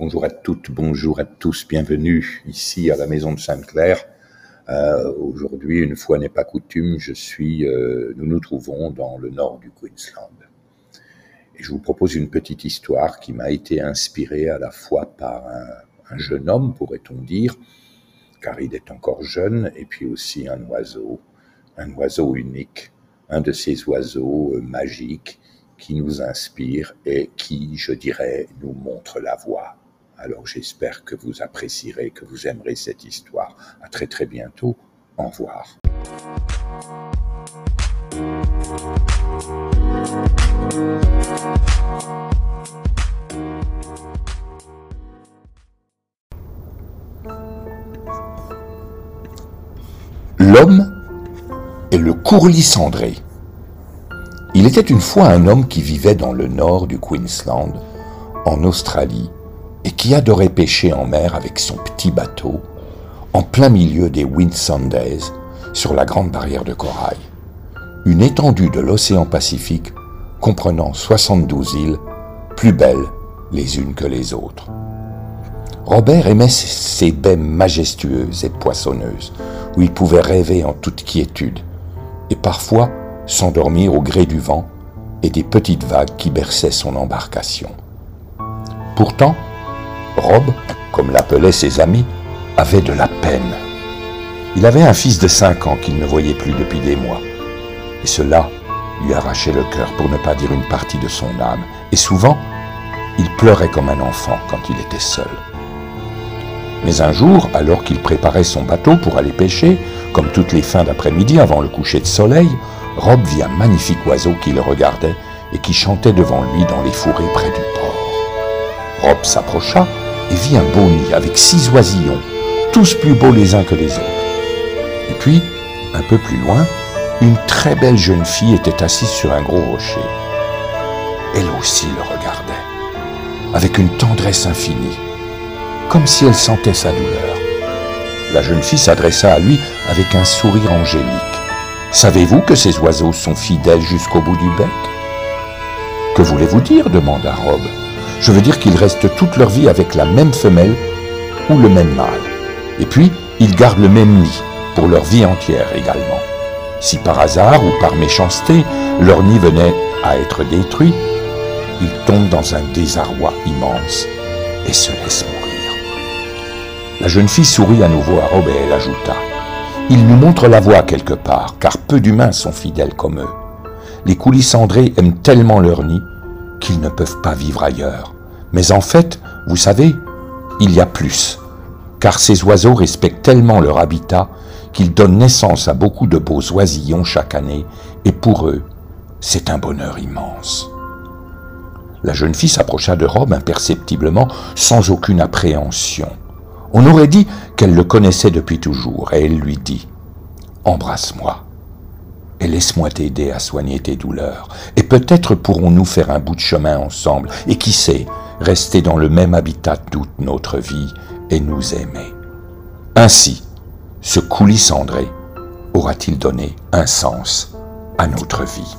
Bonjour à toutes, bonjour à tous, bienvenue ici à la maison de Sainte-Claire. Euh, Aujourd'hui, une fois n'est pas coutume, je suis, euh, nous nous trouvons dans le nord du Queensland. Et je vous propose une petite histoire qui m'a été inspirée à la fois par un, un jeune homme, pourrait-on dire, car il est encore jeune, et puis aussi un oiseau, un oiseau unique, un de ces oiseaux euh, magiques qui nous inspire et qui, je dirais, nous montre la voie. Alors j'espère que vous apprécierez, que vous aimerez cette histoire. À très très bientôt. Au revoir. L'homme est le courlis cendré. Il était une fois un homme qui vivait dans le nord du Queensland, en Australie, et qui adorait pêcher en mer avec son petit bateau, en plein milieu des Whitsundays, sur la grande barrière de corail, une étendue de l'océan Pacifique comprenant 72 îles, plus belles les unes que les autres. Robert aimait ces baies majestueuses et poissonneuses, où il pouvait rêver en toute quiétude, et parfois s'endormir au gré du vent et des petites vagues qui berçaient son embarcation. Pourtant, Rob, comme l'appelaient ses amis, avait de la peine. Il avait un fils de cinq ans qu'il ne voyait plus depuis des mois, et cela lui arrachait le cœur pour ne pas dire une partie de son âme, et souvent, il pleurait comme un enfant quand il était seul. Mais un jour, alors qu'il préparait son bateau pour aller pêcher, comme toutes les fins d'après-midi avant le coucher de soleil, Rob vit un magnifique oiseau qui le regardait et qui chantait devant lui dans les fourrés près du port. Rob s'approcha et vit un beau nid avec six oisillons, tous plus beaux les uns que les autres. Et puis, un peu plus loin, une très belle jeune fille était assise sur un gros rocher. Elle aussi le regardait, avec une tendresse infinie, comme si elle sentait sa douleur. La jeune fille s'adressa à lui avec un sourire angélique. Savez-vous que ces oiseaux sont fidèles jusqu'au bout du bec? Que voulez-vous dire? demanda Rob. Je veux dire qu'ils restent toute leur vie avec la même femelle ou le même mâle. Et puis, ils gardent le même nid pour leur vie entière également. Si par hasard ou par méchanceté leur nid venait à être détruit, ils tombent dans un désarroi immense et se laissent mourir. La jeune fille sourit à nouveau à Rob et elle ajouta ils nous montrent la voie quelque part, car peu d'humains sont fidèles comme eux. Les coulissandrés aiment tellement leur nid qu'ils ne peuvent pas vivre ailleurs. Mais en fait, vous savez, il y a plus, car ces oiseaux respectent tellement leur habitat qu'ils donnent naissance à beaucoup de beaux oisillons chaque année, et pour eux, c'est un bonheur immense. La jeune fille s'approcha de Rob imperceptiblement, sans aucune appréhension. On aurait dit qu'elle le connaissait depuis toujours, et elle lui dit ⁇ Embrasse-moi et laisse-moi t'aider à soigner tes douleurs, et peut-être pourrons-nous faire un bout de chemin ensemble, et qui sait, rester dans le même habitat toute notre vie et nous aimer. Ainsi, ce coulis cendré aura-t-il donné un sens à notre vie.